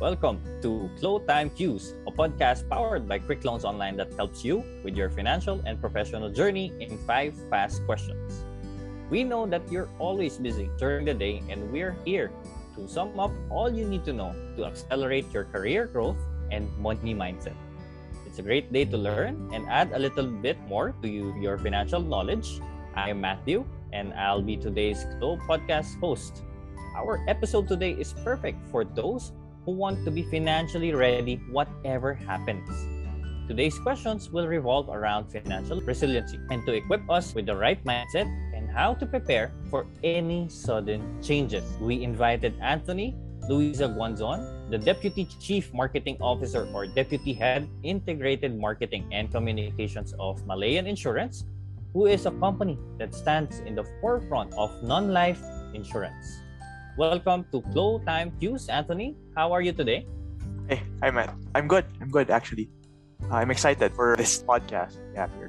Welcome to QLO Time Qs, a podcast powered by Quick Loans Online that helps you with your financial and professional journey in five fast questions. We know that you're always busy during the day, and we're here to sum up all you need to know to accelerate your career growth and money mindset. It's a great day to learn and add a little bit more to you, your financial knowledge. I am Matthew, and I'll be today's QLO podcast host. Our episode today is perfect for those who want to be financially ready whatever happens. Today's questions will revolve around financial resiliency and to equip us with the right mindset and how to prepare for any sudden changes. We invited Anthony Luisa Guanzon, the Deputy Chief Marketing Officer or Deputy Head Integrated Marketing and Communications of Malayan Insurance, who is a company that stands in the forefront of non-life insurance. Welcome to QLO Time Qs, Anthony. How are you today? Hey, hi Matt. I'm good. I'm good actually. I'm excited for this podcast. Yeah, here.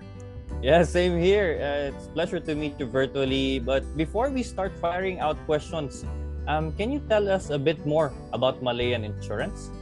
Yeah, same here. Uh, it's a pleasure to meet you virtually. But before we start firing out questions, um, can you tell us a bit more about Malayan Insurance?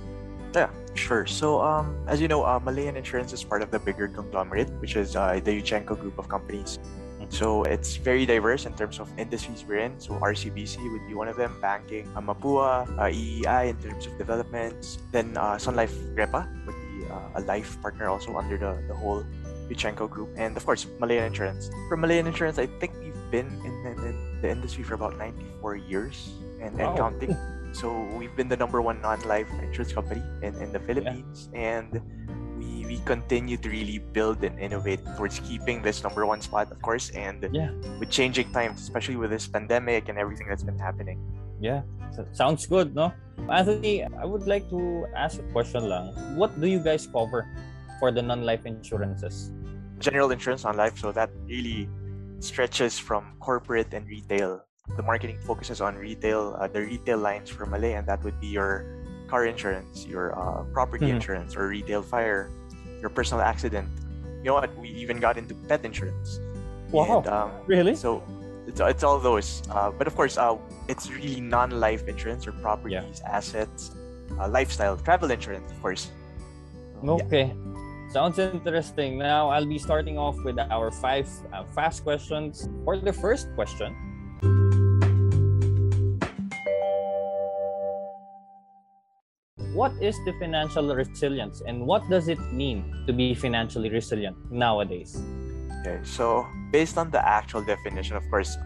Yeah, sure. So, um, as you know, uh, Malayan Insurance is part of the bigger conglomerate, which is uh, the Yuchenco group of companies. So it's very diverse in terms of industries we're in. So RCBC would be one of them, banking, Mapua, uh, EEI in terms of developments. Then uh, Sun Life Grepa would be uh, a life partner also under the, the whole Yuchenco group. And of course, Malayan Insurance. For Malayan Insurance, I think we've been in, in, in the industry for about 94 years and, wow. and counting. So we've been the number one non-life insurance company in, in the Philippines. Yeah. And we continue to really build and innovate towards keeping this number one spot, of course, and yeah. with changing times, especially with this pandemic and everything that's been happening. Yeah, sounds good, no? Anthony, I would like to ask a question lang. What do you guys cover for the non-life insurances? General insurance on life, so that really stretches from corporate and retail. The marketing focuses on retail, uh, the retail lines for Malay, and that would be your car insurance, your uh, property mm-hmm. insurance, or retail fire, your personal accident. You know what? We even got into pet insurance. Wow! And, um, really? So it's, it's all those. Uh, but of course, uh, it's really non-life insurance or properties, yeah. assets, uh, lifestyle, travel insurance, of course. Okay. Yeah. Sounds interesting. Now I'll be starting off with our five uh, fast questions. For the first question, what is the financial resilience and what does it mean to be financially resilient nowadays? Okay, so based on the actual definition, of course,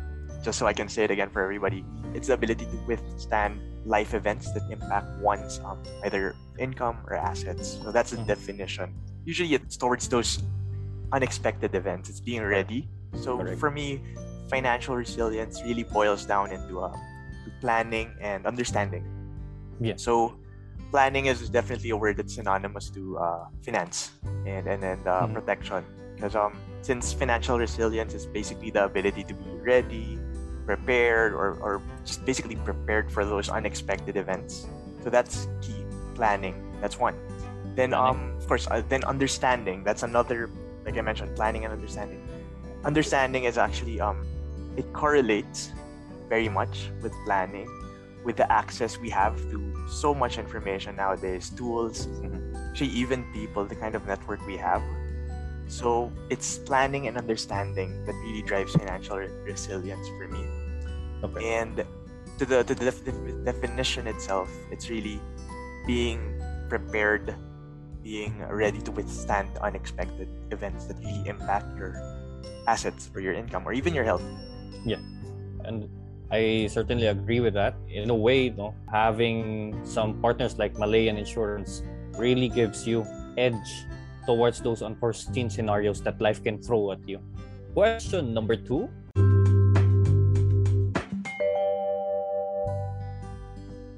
just so I can say it again for everybody, it's the ability to withstand life events that impact one's um, either income or assets. So that's the mm-hmm. definition. Usually it's towards those unexpected events. It's being ready. So Correct. for me, financial resilience really boils down into uh, planning and understanding. Yeah. So planning is definitely a word that's synonymous to uh, finance and and, and uh, mm. protection. Because um since financial resilience is basically the ability to be ready prepared or, or just basically prepared for those unexpected events. So that's key planning. That's one. Then um of course uh, then understanding. That's another like i mentioned planning and understanding. Understanding is actually um it correlates very much with planning with the access we have to so much information nowadays, tools, mm-hmm. actually even people, the kind of network we have. So it's planning and understanding that really drives financial re- resilience for me. Okay. And to the to the def- definition itself, it's really being prepared, being ready to withstand unexpected events that really impact your assets or your income or even your health. Yeah. And I certainly agree with that. In a way, no, having some partners like Malayan Insurance really gives you edge towards those unforeseen scenarios that life can throw at you. Question number two.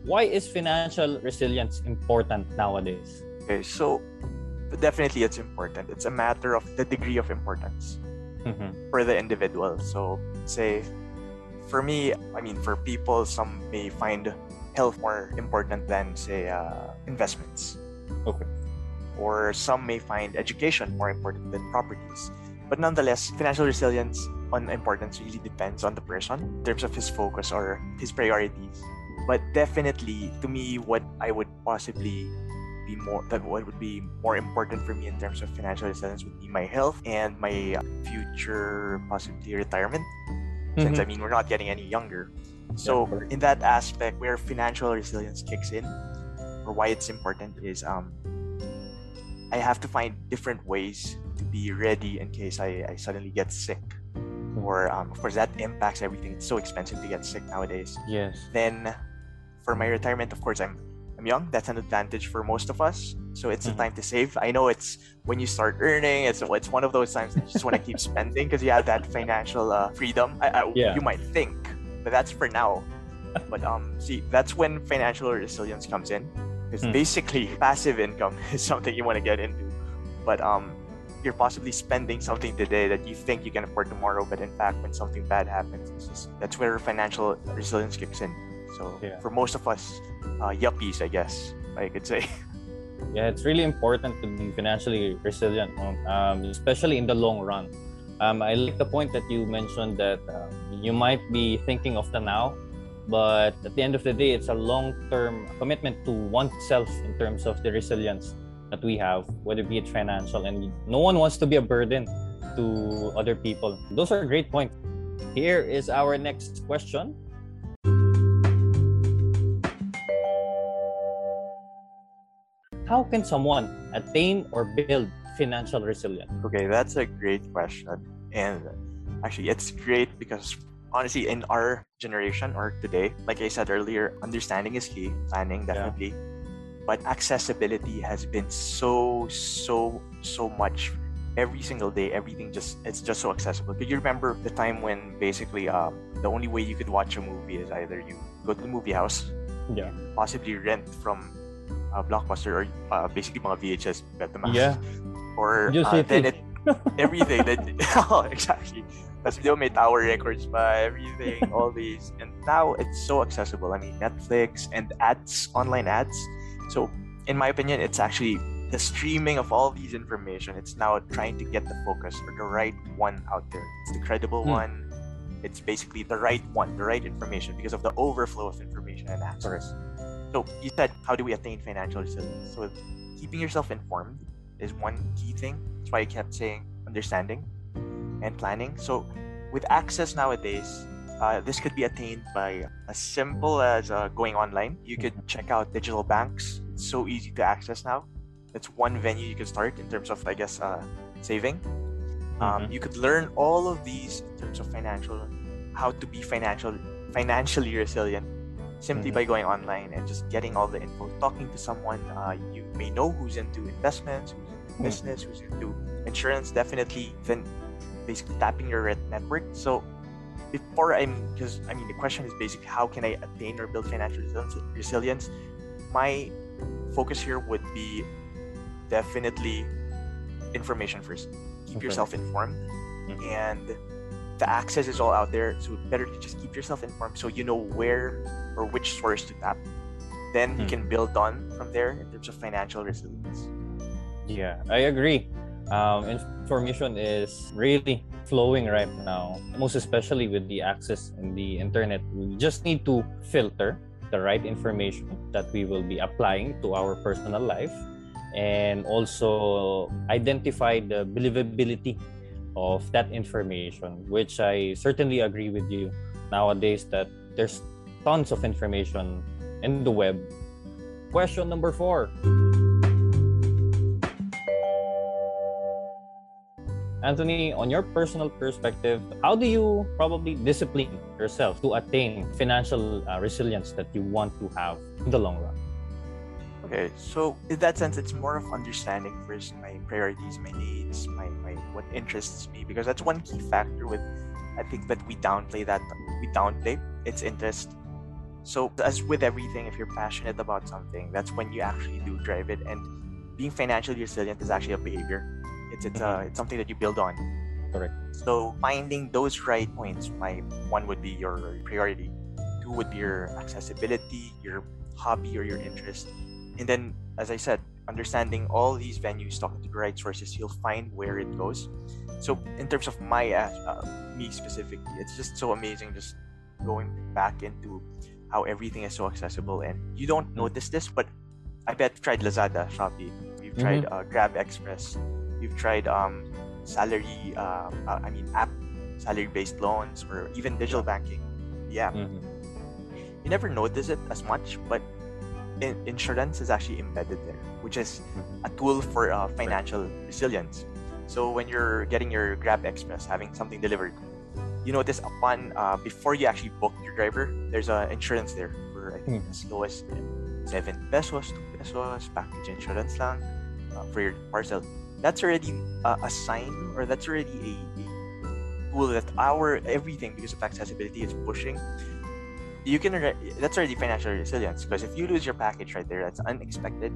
Why is financial resilience important nowadays? Okay, so definitely it's important. It's a matter of the degree of importance mm-hmm. for the individual. So, say for me, I mean, for people, some may find health more important than, say, uh, investments. Okay. Or some may find education more important than properties. But nonetheless, financial resilience on importance really depends on the person in terms of his focus or his priorities. but definitely to me what i would possibly be more that what would be more important for me in terms of financial resilience would be my health and my future possibly retirement since i Mhm. mean we're not getting any younger so correct. in that aspect where financial resilience kicks in or why it's important is um i have to find different ways to be ready in case i, I suddenly get sick or um, of course that impacts everything it's so expensive to get sick nowadays Yes. then for my retirement of course i'm i'm young that's an advantage for most of us so it's Mhm. the time to save i know it's when you start earning it's it's one of those times that you just want to keep spending because you have that financial uh, freedom I, I, Yeah. you might think but that's for now but um see that's when financial resilience comes in because Hmm. basically passive income is something you want to get into but um you're possibly spending something today that you think you can afford tomorrow but in fact when something bad happens it's just, that's where financial resilience kicks in so Yeah. for most of us uh, yuppies i guess i could say Yeah, it's really important to be financially resilient, um, especially in the long run. Um, I like the point that you mentioned that um, you might be thinking of the now, but at the end of the day, it's a long-term commitment to oneself in terms of the resilience that we have, whether it be it financial, and no one wants to be a burden to other people. Those are great points. Here is our next question. How can someone attain or build financial resilience? okay that's a great question. And actually it's great because honestly in our generation or today like i said earlier understanding is key planning definitely. But accessibility has been so so so much every single day. Everything just it's just so accessible. Do you remember the time when basically um, the only way you could watch a movie is either you go to the movie house Yeah. possibly rent from a blockbuster or uh, basically mga VHS Betamax. Yeah. or Just uh, then it. everything that oh, exactly. Di ba may tower records pa everything all these. And now it's so accessible. I mean Netflix and ads online ads. So in my opinion it's actually the streaming of all these information it's now trying to get the focus or the right one out there. It's the credible Hmm. one. It's basically the right one the right information because of the overflow of information and access so you said how do we attain financial resilience so keeping yourself informed is one key thing. That's why i kept saying understanding and planning. So with access nowadays uh, this could be attained by as simple as uh, going online. You could check out digital banks. It's so easy to access now. That's one venue you can start in terms of i guess uh, saving. Um, Mhm. you could learn all of these in terms of financial how to be financial financially resilient simply Mhm. by going online and just getting all the info talking to someone uh, you may know who's into investments who's into Mhm. business who's into insurance definitely then basically tapping your net- network so before i'm because i mean the question is basically how can i attain or build financial resilience, resilience my focus here would be definitely information first keep Okay. yourself informed Mhm. and the access is all out there so better to just keep yourself informed so you know where or which source to tap then you Hmm. can build on from there in terms of financial resilience Yeah, I agree. Um, information is really flowing right now, most especially with the access and the internet. We just need to filter the right information that we will be applying to our personal life and also identify the believability of that information, which I certainly agree with you nowadays that there's tons of information in the web. Question number four. Anthony, on your personal perspective, how do you probably discipline yourself to attain financial uh, resilience that you want to have in the long run? Okay, so in that sense, it's more of understanding first my priorities, my needs, my, my what interests me, because that's one key factor with I think that we downplay that we downplay its interest. So as with everything, if you're passionate about something, that's when you actually do drive it. And being financially resilient is actually a behavior. It's it's uh, it's something that you build on. Correct. So finding those right points, my one would be your priority, two would be your accessibility, your hobby or your interest, and then as I said, understanding all these venues, talking to the right sources, you'll find where it goes. So in terms of my uh, uh, me specifically, it's just so amazing just going back into how everything is so accessible and you don't notice this, but I bet you've tried Lazada, Shopee, you've tried uh, Grab Express, you've tried um, salary, uh, uh, I mean, app salary based loans or even digital banking. Yeah, Mhm. you never notice it as much, but in- insurance is actually embedded there, which is a tool for uh, financial resilience. So when you're getting your Grab Express, having something delivered, you notice upon uh, before you actually book your driver, there's a insurance there for I think Hmm. as low as seven pesos, two pesos, package insurance lang uh, for your parcel. That's already uh, a sign, or that's already a, a tool that our everything because of accessibility is pushing you can alre- that's already financial resilience because if you lose your package right there that's unexpected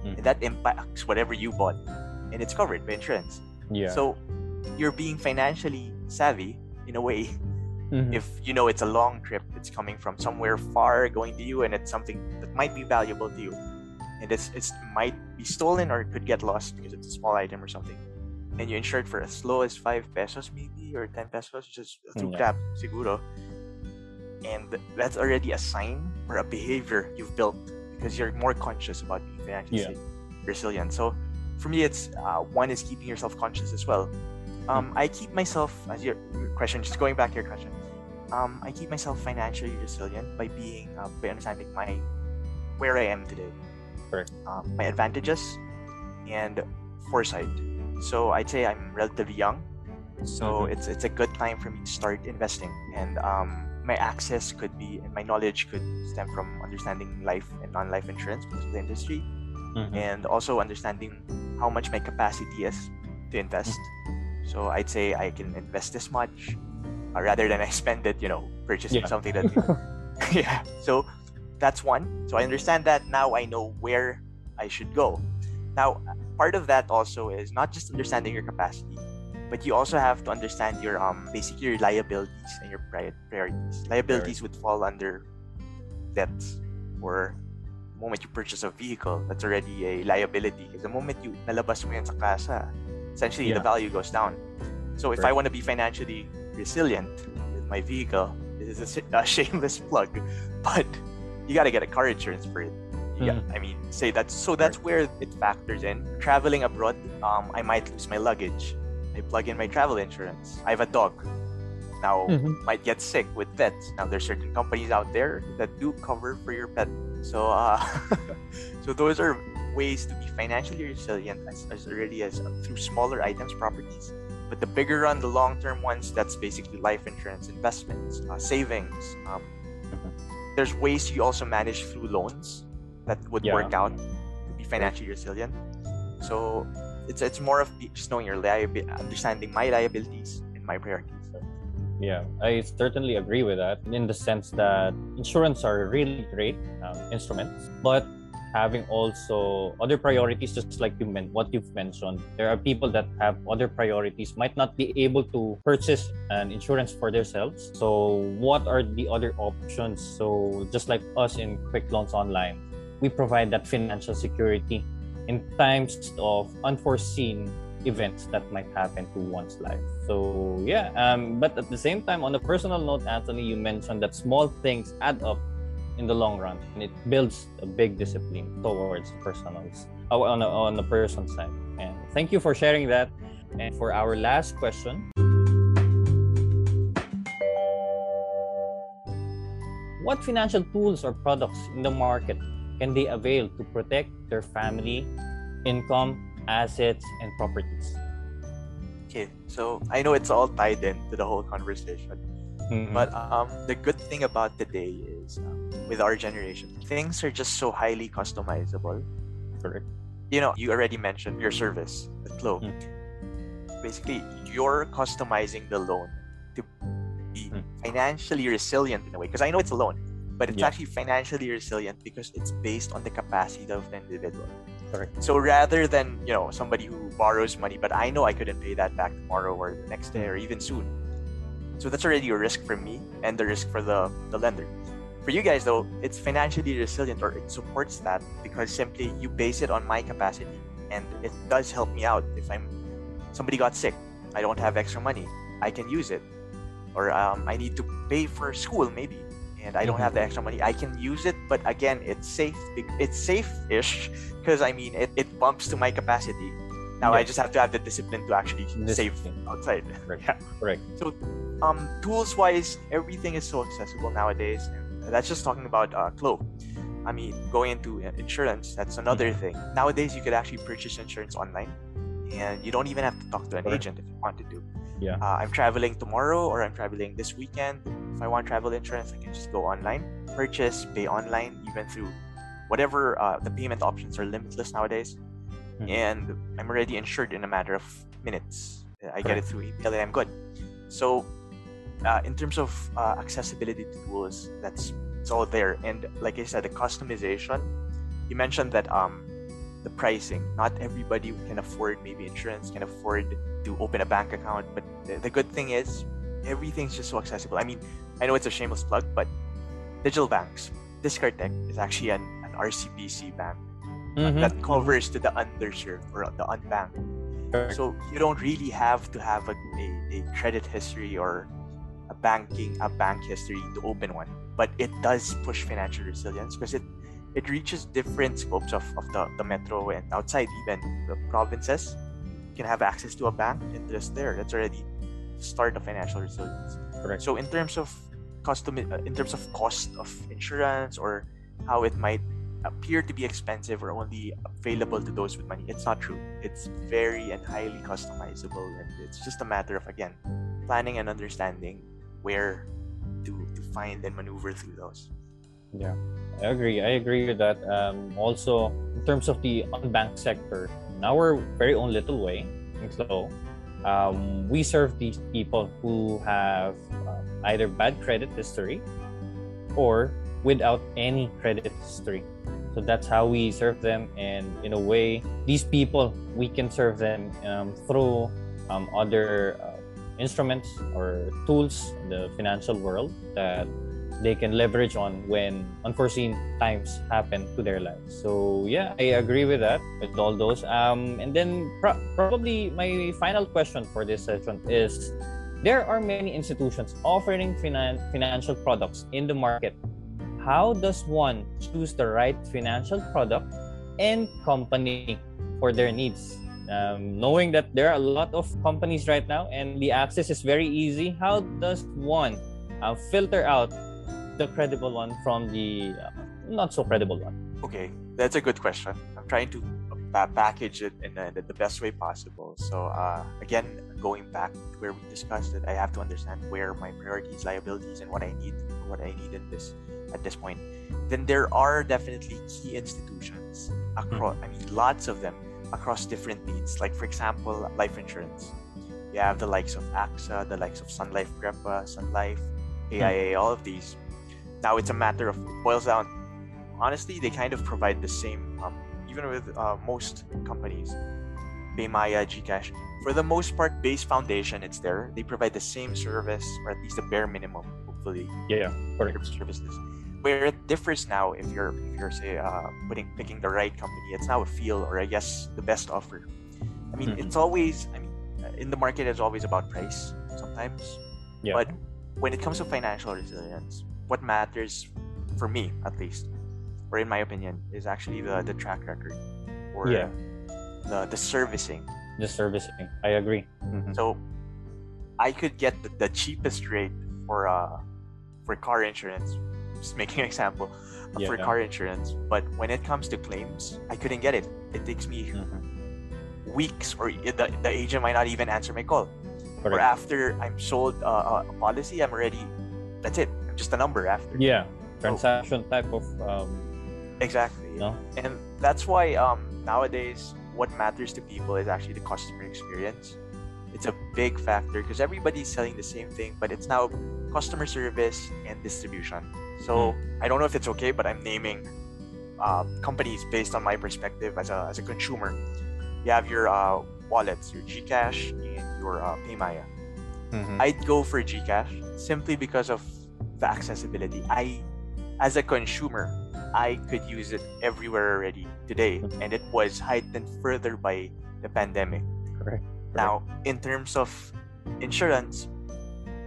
Mm. that impacts whatever you bought and it's covered by insurance Yeah. so you're being financially savvy in a way Mhm. if you know it's a long trip it's coming from somewhere far going to you and it's something that might be valuable to you and it's it's might be stolen or it could get lost because it's a small item or something and you insure it for as low as 5 pesos maybe or 10 pesos just through Yeah. Grab siguro and that's already a sign or a behavior you've built because you're more conscious about being financially Yeah. resilient. So for me it's uh, one is keeping yourself conscious as well. Um, i keep myself as your, question just going back to your question. Um, i keep myself financially resilient by being uh, by understanding my where i am today. Correct. um, my advantages and foresight. So i'd say i'm relatively young. So Mhm. it's it's a good time for me to start investing. And um, my access could be and my knowledge could stem from understanding life and non-life insurance because of the industry Mhm. and also understanding how much my capacity is to invest. So I'd say I can invest this much uh, rather than I spend it, you know, purchasing Yeah. something that, yeah. So that's one. So I understand that now I know where I should go. Now, part of that also is not just understanding your capacity, but you also have to understand your um basically your liabilities and your priorities. Liabilities would fall under debts or the moment you purchase a vehicle, that's already a liability. Because the moment you nalabas mo yun sa casa, essentially the value goes down. So if I want to be financially resilient with my vehicle, this is a, a shameless plug, but you got to get a car insurance for it. Yeah, Mhm. I mean, say that's so that's where it factors in. Traveling abroad, um, I might lose my luggage. I plug in my travel insurance. I have a dog. Now, Mhm. might get sick with pets. Now, there's certain companies out there that do cover for your pet. So, uh, so those are ways to be financially resilient as, as early as through smaller items, properties. But the bigger run, the long-term ones, that's basically life insurance, investments, uh, savings. Um. There's ways you also manage through loans that would Yeah. work out to be financially resilient. So it's it's more of just knowing your liability, understanding my liabilities and my priorities. Yeah, I certainly agree with that in the sense that insurance are really great um, instruments, but having also other priorities, just like you meant, what you've mentioned, there are people that have other priorities, might not be able to purchase an insurance for themselves. So, what are the other options? So, just like us in Quick Loans Online, we provide that financial security in times of unforeseen events that might happen to one's life. So yeah, um, but at the same time, on a personal note, Anthony, you mentioned that small things add up in the long run, and it builds a big discipline towards personals oh, on a, on the person side. And thank you for sharing that. And for our last question. What financial tools or products in the market can they avail to protect their family, income, assets, and properties? Okay, so I know it's all tied in to the whole conversation, Mhm. but um, the good thing about today is um, with our generation, things are just so highly customizable. correct. You know, you already mentioned your service at QLO. Mm. Basically, you're customizing the loan to be Mm. financially resilient in a way. Because I know it's a loan, but it's Yeah. actually financially resilient because it's based on the capacity of the individual. Correct. So rather than you know somebody who borrows money, but I know I couldn't pay that back tomorrow or the next day or even soon. So that's already a risk for me and the risk for the, the lender. For you guys though, it's financially resilient or it supports that because simply you base it on my capacity and it does help me out if I'm somebody got sick, I don't have extra money, I can use it. Or um, I need to pay for school maybe. And I don't have the extra money, I can use it. But again, it's safe. It's safe-ish because I mean it, it bumps to my capacity. Now I just have to have the discipline to actually save Discipline. outside. Correct. Yeah. Correct. So, um, tools wise, everything is so accessible nowadays. And that's just talking about uh, QLO. I mean, going into insurance, that's another thing. Nowadays, you could actually purchase insurance online, and you don't even have to talk to an agent if you want to do. Yeah. Uh, I'm traveling tomorrow, or I'm traveling this weekend. If I want travel insurance, I can just go online, purchase, pay online, even through whatever uh, the payment options are limitless nowadays, Mhm. and I'm already insured in a matter of minutes. I get it through email, and I'm good. So, uh, in terms of uh, accessibility to tools, that's it's all there. And like I said, the customization. You mentioned that um, the pricing. Not everybody can afford maybe insurance can afford to open a bank account. But the, the good thing is, everything's just so accessible. I mean, I know it's a shameless plug, but digital banks. DiskarTech is actually an, an RCBC bank Mhm. that covers to the underserved or the unbanked. Correct. So you don't really have to have a, a, a credit history or a banking a bank history to open one. But it does push financial resilience because it it reaches different scopes of, of the, the metro and outside even the provinces. Can have access to a bank and just there. That's already the start of financial resilience. Correct. So in terms of custom uh, in terms of cost of insurance or how it might appear to be expensive or only available to those with money, it's not true. It's very and highly customizable and it's just a matter of again planning and understanding where to, to find and maneuver through those. Yeah, I agree. I agree with that. Um, also, in terms of the unbanked sector, in our very own little way, QLO, um, we serve these people who have um, either bad credit history or without any credit history. So that's how we serve them. And in a way, these people, we can serve them um, through um, other uh, instruments or tools in the financial world that they can leverage on when unforeseen times happen to their lives. So yeah, I agree with that with all those. Um, and then pro- probably my final question for this session is: there are many institutions offering finan- financial products in the market. How does one choose the right financial product and company for their needs? Um, knowing that there are a lot of companies right now and the access is very easy, how does one uh, filter out the credible one from the uh, not so credible one. Okay, that's a good question. I'm trying to package it in the, the best way possible. So uh, again, going back to where we discussed it, I have to understand where my priorities, liabilities, and what I need, what I need in this at this point. Then there are definitely key institutions across. I mean, lots of them across different needs. Like for example, life insurance. You have the likes of AXA, the likes of Sun Life Grepa, Sun Life, AIA, all of these. Now it's a matter of boils down. Honestly, they kind of provide the same. Um, even with uh, most companies, Paymaya, Gcash, for the most part, base foundation, it's there. They provide the same service, or at least the bare minimum, hopefully, Yeah, correct. services. Where it differs now, if you're if you're say uh, putting picking the right company, it's now a feel or I guess the best offer. I mean, Mhm. it's always I mean, uh, in the market, it's always about price sometimes. Yeah. But when it comes to financial resilience, what matters for me, at least, or in my opinion, is actually the the track record or Yeah. the the servicing. the servicing. I agree. Mhm. So I could get the, the cheapest rate for uh for car insurance. Just making an example uh, for car insurance, but when it comes to claims, I couldn't get it. It takes me Mhm. weeks, or the, the agent might not even answer my call. Or after I'm sold uh, a policy, I'm already. That's it. Just a number after. Yeah, transaction type of um, Exactly. no. And that's why um nowadays what matters to people is actually the customer experience. It's a big factor because everybody's selling the same thing, but it's now customer service and distribution. So I don't know if it's okay, but I'm naming uh, companies based on my perspective as a, as a consumer. You have your uh, wallets, your Gcash and your uh, Paymaya. Mhm. I'd go for Gcash simply because of the accessibility. I, as a consumer, I could use it everywhere already today, Mhm. and it was heightened further by the pandemic. Correct. Now, in terms of insurance,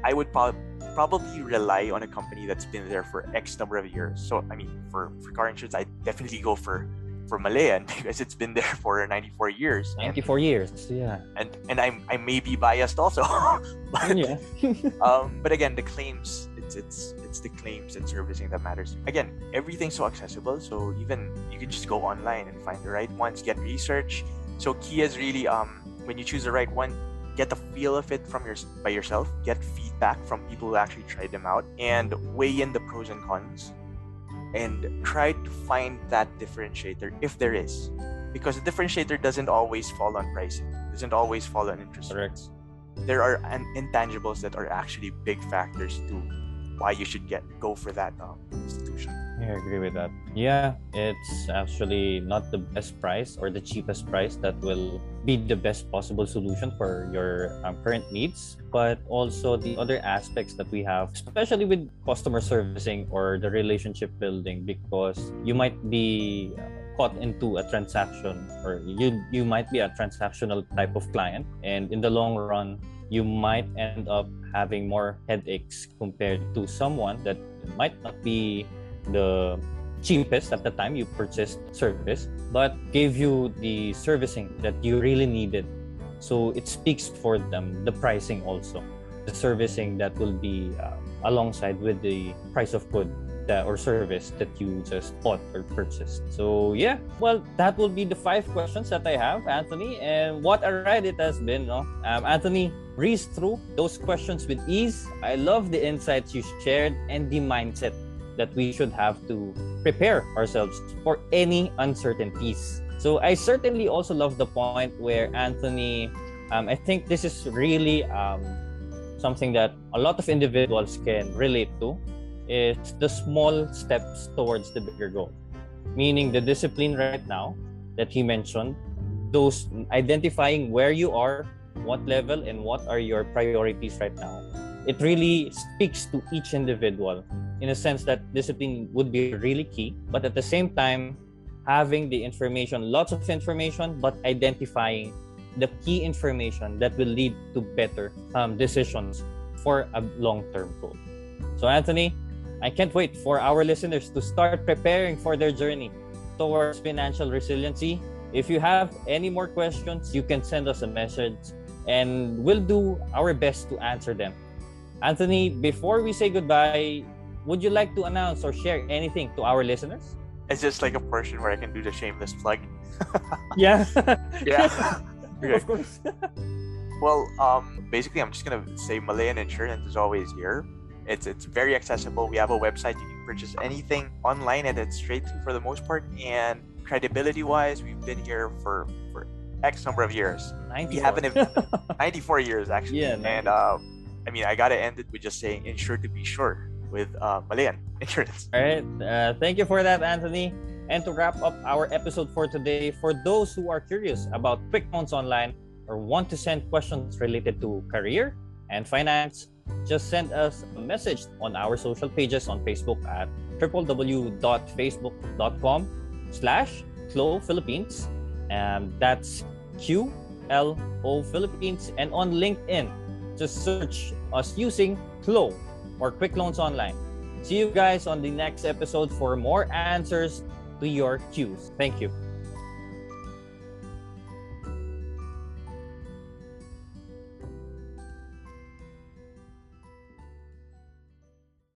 I would prob- probably rely on a company that's been there for X number of years. So I mean, for for car insurance, I definitely go for for Malayan because it's been there for 94 years. 94 years, yeah. And and I'm I may be biased also, but yeah. um, but again, the claims it's it's it's the claims and servicing that matters. Again, everything's so accessible, so even you can just go online and find the right ones, get research. So key is really um when you choose the right one, get the feel of it from your by yourself, get feedback from people who actually tried them out, and weigh in the pros and cons, and try to find that differentiator if there is, because the differentiator doesn't always fall on pricing, doesn't always fall on interest Correct. rates. There are an intangibles that are actually big factors to why you should get go for that um, institution. I agree with that. Yeah, it's actually not the best price or the cheapest price that will be the best possible solution for your um, current needs, but also the other aspects that we have, especially with customer servicing or the relationship building, because you might be caught into a transaction or you you might be a transactional type of client and in the long run you might end up having more headaches compared to someone that might not be the cheapest at the time you purchased service but gave you the servicing that you really needed. So it speaks for them the pricing also the servicing that will be uh, alongside with the price of good that or service that you just bought or purchased. So yeah, well, that will be the five questions that I have, Anthony. And what a ride it has been, no? Um, Anthony, breeze through those questions with ease. I love the insights you shared and the mindset that we should have to prepare ourselves for any uncertainties. So I certainly also love the point where Anthony, um, I think this is really um, something that a lot of individuals can relate to is the small steps towards the bigger goal. Meaning the discipline right now that he mentioned, those identifying where you are, what level, and what are your priorities right now. It really speaks to each individual in a sense that discipline would be really key, but at the same time, having the information, lots of information, but identifying the key information that will lead to better um, decisions for a long-term goal. So, Anthony, I can't wait for our listeners to start preparing for their journey towards financial resiliency. If you have any more questions, you can send us a message and we'll do our best to answer them. Anthony, before we say goodbye, would you like to announce or share anything to our listeners? It's just like a portion where I can do the shameless plug. yeah. yeah. Okay. Of course. Well, um, basically, I'm just gonna say Malayan Insurance is always here. It's it's very accessible. We have a website. You can purchase anything online, and it's straight through for the most part. And credibility-wise, we've been here for for X number of years. 94. We haven't 94 years actually. Yeah, And um, I mean, I gotta end it with just saying, ensure to be sure with uh, Malayan Insurance. All right. Uh, thank you for that, Anthony. And to wrap up our episode for today, for those who are curious about Quick Loans Online or want to send questions related to career and finance, just send us a message on our social pages on Facebook at www.facebook.com slash QLO Philippines. And that's Q L O Philippines. And on LinkedIn, just search us using QLO or Quick Loans Online. See you guys on the next episode for more answers to your Qs. Thank you.